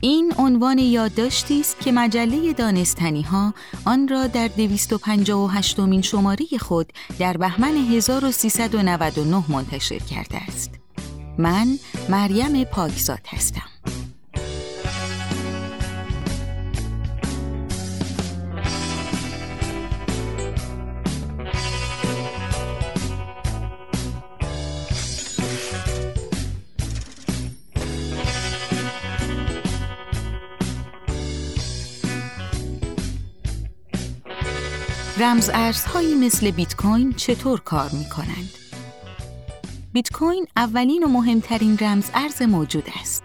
این عنوان یادداشتی است که مجله دانستنی ها آن را در 258 مین شماره خود در بهمن 1399 منتشر کرده است. من مریم پاکزاد هستم. رمز ارزهایی مثل بیت کوین چطور کار می کنند؟ بیت کوین اولین و مهمترین رمز ارز موجود است.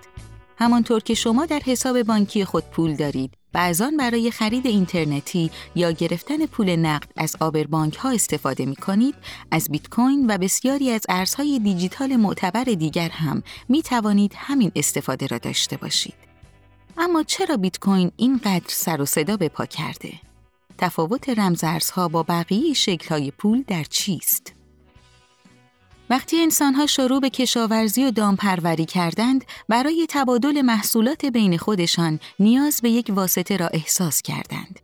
همانطور که شما در حساب بانکی خود پول دارید و از آن برای خرید اینترنتی یا گرفتن پول نقد از آبر بانک ها استفاده می کنید، از بیت کوین و بسیاری از ارزهای دیجیتال معتبر دیگر هم می توانید همین استفاده را داشته باشید. اما چرا بیت کوین اینقدر سر و صدا به پا کرده؟ تفاوت رمزارزها با بقیه شکل‌های پول در چیست؟ وقتی انسانها شروع به کشاورزی و دامپروری کردند، برای تبادل محصولات بین خودشان نیاز به یک واسطه را احساس کردند.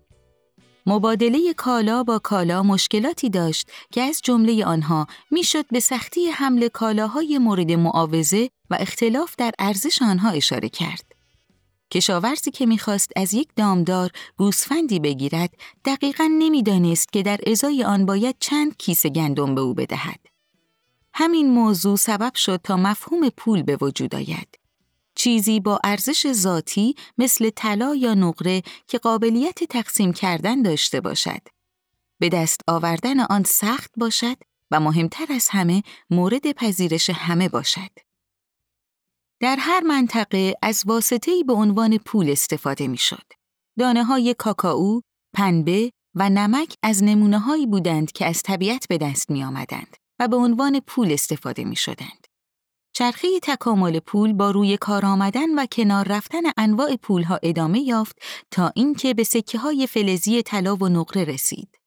مبادله کالا با کالا مشکلاتی داشت که از جمله آنها می‌شد به سختی حمل کالاهای مورد معاوضه و اختلاف در ارزش آنها اشاره کرد. کشاورزی که می‌خواست از یک دامدار گوسفندی بگیرد دقیقا نمی‌دانست که در ازای آن باید چند کیسه گندم به او بدهد. همین موضوع سبب شد تا مفهوم پول به وجود آید. چیزی با ارزش ذاتی مثل طلا یا نقره که قابلیت تقسیم کردن داشته باشد. به دست آوردن آن سخت باشد و مهمتر از همه مورد پذیرش همه باشد. در هر منطقه از واسطه‌ای به عنوان پول استفاده می‌شد. دانه های کاکائو، پنبه و نمک از نمونه هایی بودند که از طبیعت به دست می آمدند و به عنوان پول استفاده می شدند. چرخه تکامل پول با روی کار آمدن و کنار رفتن انواع پولها ادامه یافت تا اینکه به سکه های فلزی طلا و نقره رسید.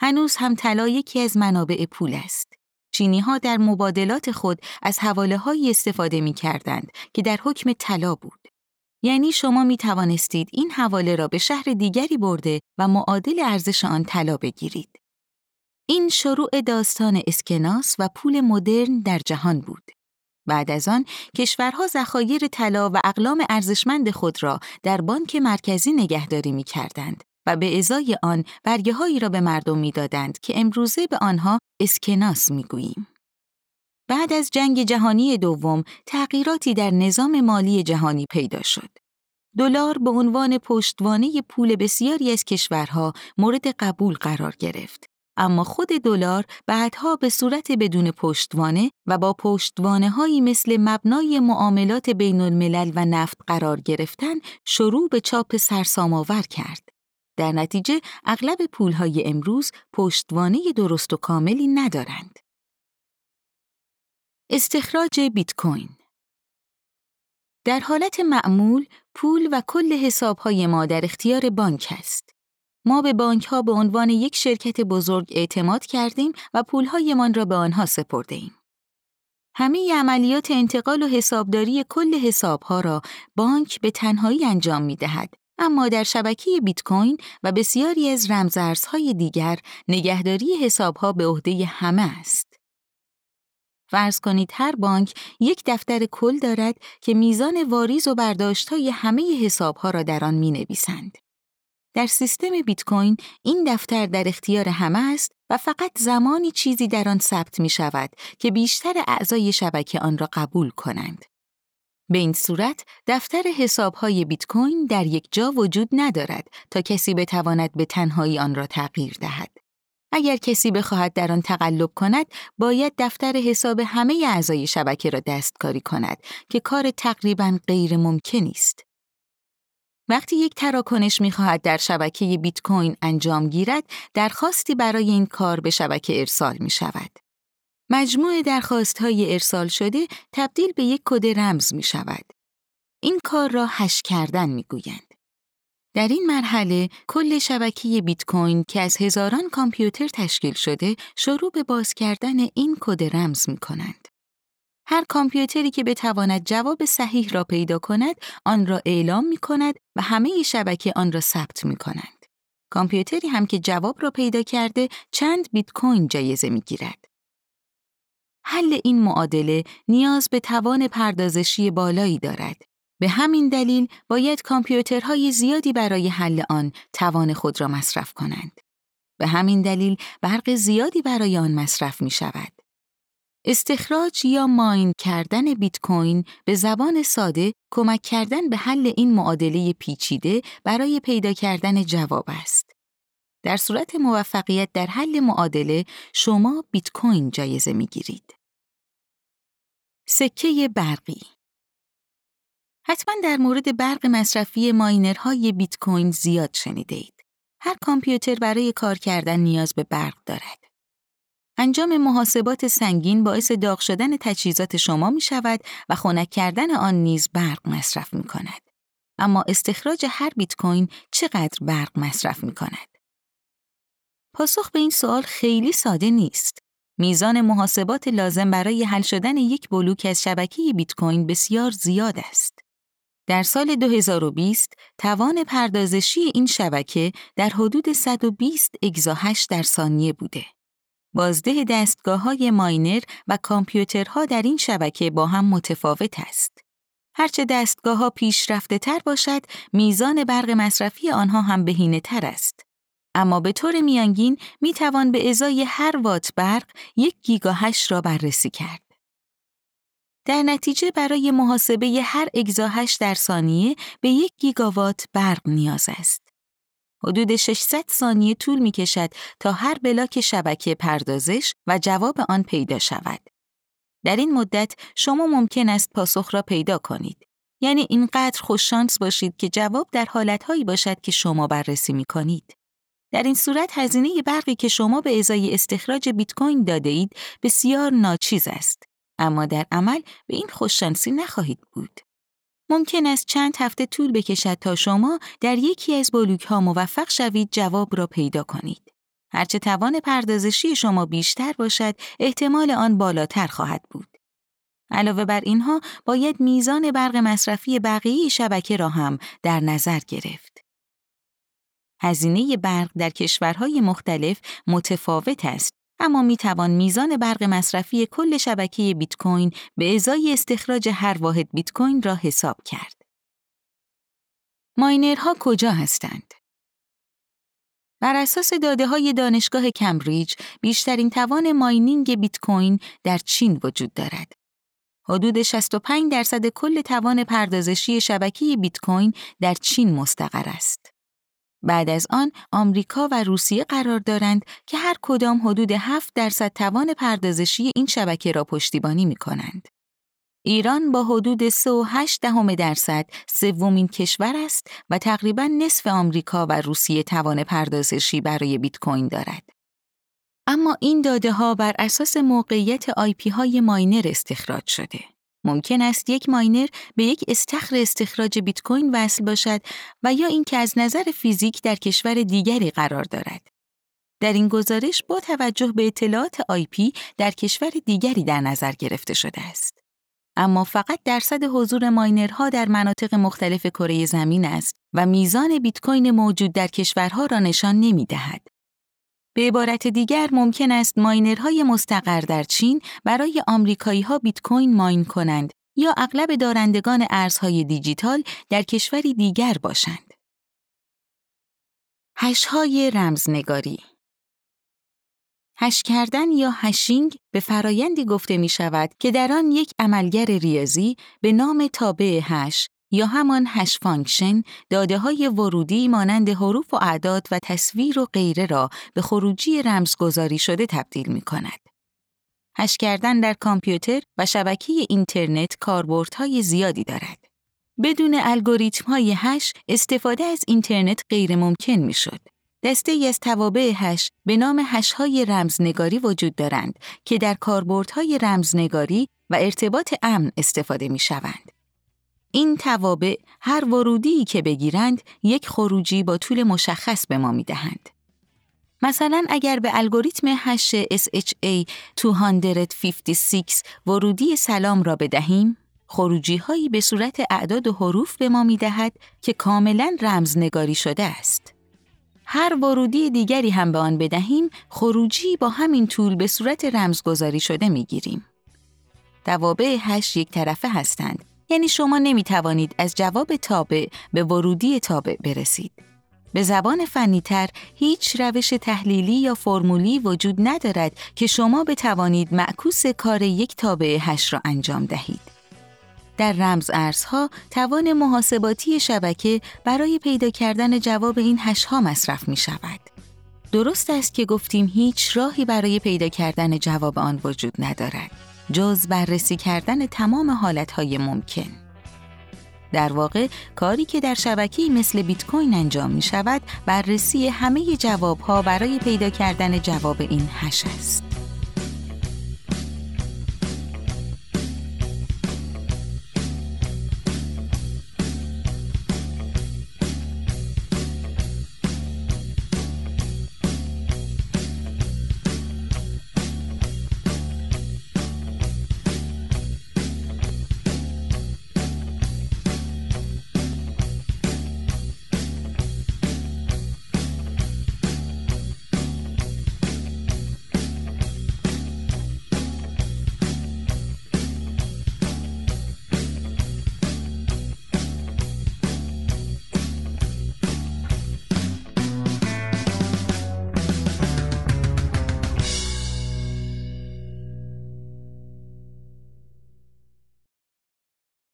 هنوز هم طلا یکی از منابع پول است. چینی ها در مبادلات خود از حواله هایی استفاده می کردند که در حکم طلا بود. یعنی شما می توانستید این حواله را به شهر دیگری برده و معادل ارزش آن طلا بگیرید. این شروع داستان اسکناس و پول مدرن در جهان بود. بعد از آن کشورها ذخایر طلا و اقلام ارزشمند خود را در بانک مرکزی نگهداری می کردند و به ازای آن برگه هایی را به مردم می‌دادند که امروزه به آنها اسکناس می‌گوییم. بعد از جنگ جهانی دوم تغییراتی در نظام مالی جهانی پیدا شد. دلار به عنوان پشتوانه پول بسیاری از کشورها مورد قبول قرار گرفت. اما خود دلار بعدها به صورت بدون پشتوانه و با پشتوانه هایی مثل مبنای معاملات بین الملل و نفت قرار گرفتن شروع به چاپ سرسام‌آور کرد. در نتیجه اغلب پولهای امروز پشتوانه درست و کاملی ندارند. استخراج بیت کوین در حالت معمول پول و کل حسابهای ما در اختیار بانک است. ما به بانک ها به عنوان یک شرکت بزرگ اعتماد کردیم و پولهایمان را به آنها سپرده ایم. همه عملیات انتقال و حسابداری کل حسابها را بانک به تنهایی انجام می دهد اما در شبکه بیت کوین و بسیاری از رمزارزهای دیگر نگهداری حسابها به عهده همه است. فرض کنید هر بانک یک دفتر کل دارد که میزان واریز و برداشت های همه حسابها را در آن می نویسند. در سیستم بیت کوین این دفتر در اختیار همه است و فقط زمانی چیزی در آن ثبت می شود که بیشتر اعضای شبکه آن را قبول کنند. به این صورت دفتر حسابهای بیت کوین در یک جا وجود ندارد تا کسی بتواند به تنهایی آن را تغییر دهد. اگر کسی بخواهد در آن تقلب کند، باید دفتر حساب همه اعضای شبکه را دستکاری کند که کار تقریبا غیر ممکن است. وقتی یک تراکنش می‌خواهد در شبکه بیت کوین انجام گیرد، درخواستی برای این کار به شبکه ارسال می شود. مجموع درخواست های ارسال شده تبدیل به یک کد رمز می شود. این کار را هش کردن می گویند. در این مرحله کل شبکه بیت کوین که از هزاران کامپیوتر تشکیل شده شروع به باز کردن این کد رمز می کنند. هر کامپیوتری که بتواند جواب صحیح را پیدا کند آن را اعلام می کند و همه شبکه آن را ثبت می کنند. کامپیوتری هم که جواب را پیدا کرده چند بیت کوین جایزه می گیرد. حل این معادله نیاز به توان پردازشی بالایی دارد. به همین دلیل باید کامپیوترهای زیادی برای حل آن توان خود را مصرف کنند. به همین دلیل برق زیادی برای آن مصرف می شود. استخراج یا ماین کردن بیت کوین به زبان ساده کمک کردن به حل این معادله پیچیده برای پیدا کردن جواب است. در صورت موفقیت در حل معادله شما بیت کوین جایزه می گیرید. سکه برقی حتما در مورد برق مصرفی ماینرهای بیت کوین زیاد شنیده اید. هر کامپیوتر برای کار کردن نیاز به برق دارد. انجام محاسبات سنگین باعث داغ شدن تجهیزات شما می شود و خنک کردن آن نیز برق مصرف می کند. اما استخراج هر بیت کوین چقدر برق مصرف می کند؟ پاسخ به این سوال خیلی ساده نیست. میزان محاسبات لازم برای حل شدن یک بلوک از شبکه بیت کوین بسیار زیاد است. در سال 2020 توان پردازشی این شبکه در حدود 120 اگزاهش در ثانیه بوده. بازده دستگاه های ماینر و کامپیوترها در این شبکه با هم متفاوت است. هرچه دستگاه ها پیشرفته تر باشد، میزان برق مصرفی آنها هم بهینه تر است. اما به طور میانگین می توان به ازای هر وات برق یک گیگاهش را بررسی کرد. در نتیجه برای محاسبه هر اگزاهش در ثانیه به یک گیگاوات برق نیاز است. حدود 600 ثانیه طول می کشد تا هر بلاک شبکه پردازش و جواب آن پیدا شود. در این مدت شما ممکن است پاسخ را پیدا کنید. یعنی اینقدر خوششانس باشید که جواب در حالتهایی باشد که شما بررسی می کنید. در این صورت هزینه برقی که شما به ازای استخراج بیت کوین داده اید بسیار ناچیز است. اما در عمل به این خوششانسی نخواهید بود. ممکن است چند هفته طول بکشد تا شما در یکی از بلوک ها موفق شوید جواب را پیدا کنید. هرچه توان پردازشی شما بیشتر باشد، احتمال آن بالاتر خواهد بود. علاوه بر اینها، باید میزان برق مصرفی بقیه شبکه را هم در نظر گرفت. هزینه برق در کشورهای مختلف متفاوت است اما می توان میزان برق مصرفی کل شبکه بیت کوین به ازای استخراج هر واحد بیت کوین را حساب کرد. ماینرها کجا هستند؟ بر اساس داده های دانشگاه کمبریج، بیشترین توان ماینینگ بیت کوین در چین وجود دارد. حدود 65 درصد کل توان پردازشی شبکه بیت کوین در چین مستقر است. بعد از آن آمریکا و روسیه قرار دارند که هر کدام حدود 7 درصد توان پردازشی این شبکه را پشتیبانی می کنند. ایران با حدود 3.8 دهم درصد سومین کشور است و تقریبا نصف آمریکا و روسیه توان پردازشی برای بیت کوین دارد. اما این داده ها بر اساس موقعیت آی پی های ماینر استخراج شده. ممکن است یک ماینر به یک استخر استخراج بیت کوین وصل باشد و یا اینکه از نظر فیزیکی در کشور دیگری قرار دارد. در این گزارش با توجه به اطلاعات IP در کشور دیگری در نظر گرفته شده است. اما فقط درصد حضور ماینرها در مناطق مختلف کره زمین است و میزان بیت کوین موجود در کشورها را نشان نمی دهد. به عبارت دیگر ممکن است ماینرهای مستقر در چین برای آمریکایی ها بیت کوین ماین کنند یا اغلب دارندگان ارزهای دیجیتال در کشوری دیگر باشند. هشهای رمزنگاری هش کردن یا hashing به فرایندی گفته می شود که در آن یک عملگر ریاضی به نام تابع هش یا همان hash function داده های ورودی مانند حروف و اعداد و تصویر و غیره را به خروجی رمزگذاری شده تبدیل می کند. هش کردن در کامپیوتر و شبکه اینترنت کاربردهای زیادی دارد. بدون الگوریتم های هش استفاده از اینترنت غیر ممکن می شد. دسته ای از توابع هش به نام هش های رمزنگاری وجود دارند که در کاربردهای رمزنگاری و ارتباط امن استفاده می شوند. این توابع هر ورودی که بگیرند یک خروجی با طول مشخص به ما می دهند. مثلا اگر به الگوریتم هش SHA 256 ورودی سلام را بدهیم، خروجی هایی به صورت اعداد و حروف به ما می دهد که کاملا رمزنگاری شده است. هر ورودی دیگری هم به آن بدهیم، خروجی با همین طول به صورت رمزگذاری شده می گیریم. توابع هش یک طرفه هستند یعنی شما نمی توانید از جواب تابع به ورودی تابع برسید. به زبان فنیتر هیچ روش تحلیلی یا فرمولی وجود ندارد که شما بتوانید معکوس کار یک تابع هش را انجام دهید. در رمز ارزها توان محاسباتی شبکه برای پیدا کردن جواب این هش ها مصرف می شود. درست است که گفتیم هیچ راهی برای پیدا کردن جواب آن وجود ندارد. جز بررسی کردن تمام حالتهای ممکن. در واقع کاری که در شبکه‌ای مثل بیت کوین انجام می شود بررسی همه جوابها برای پیدا کردن جواب این هش است.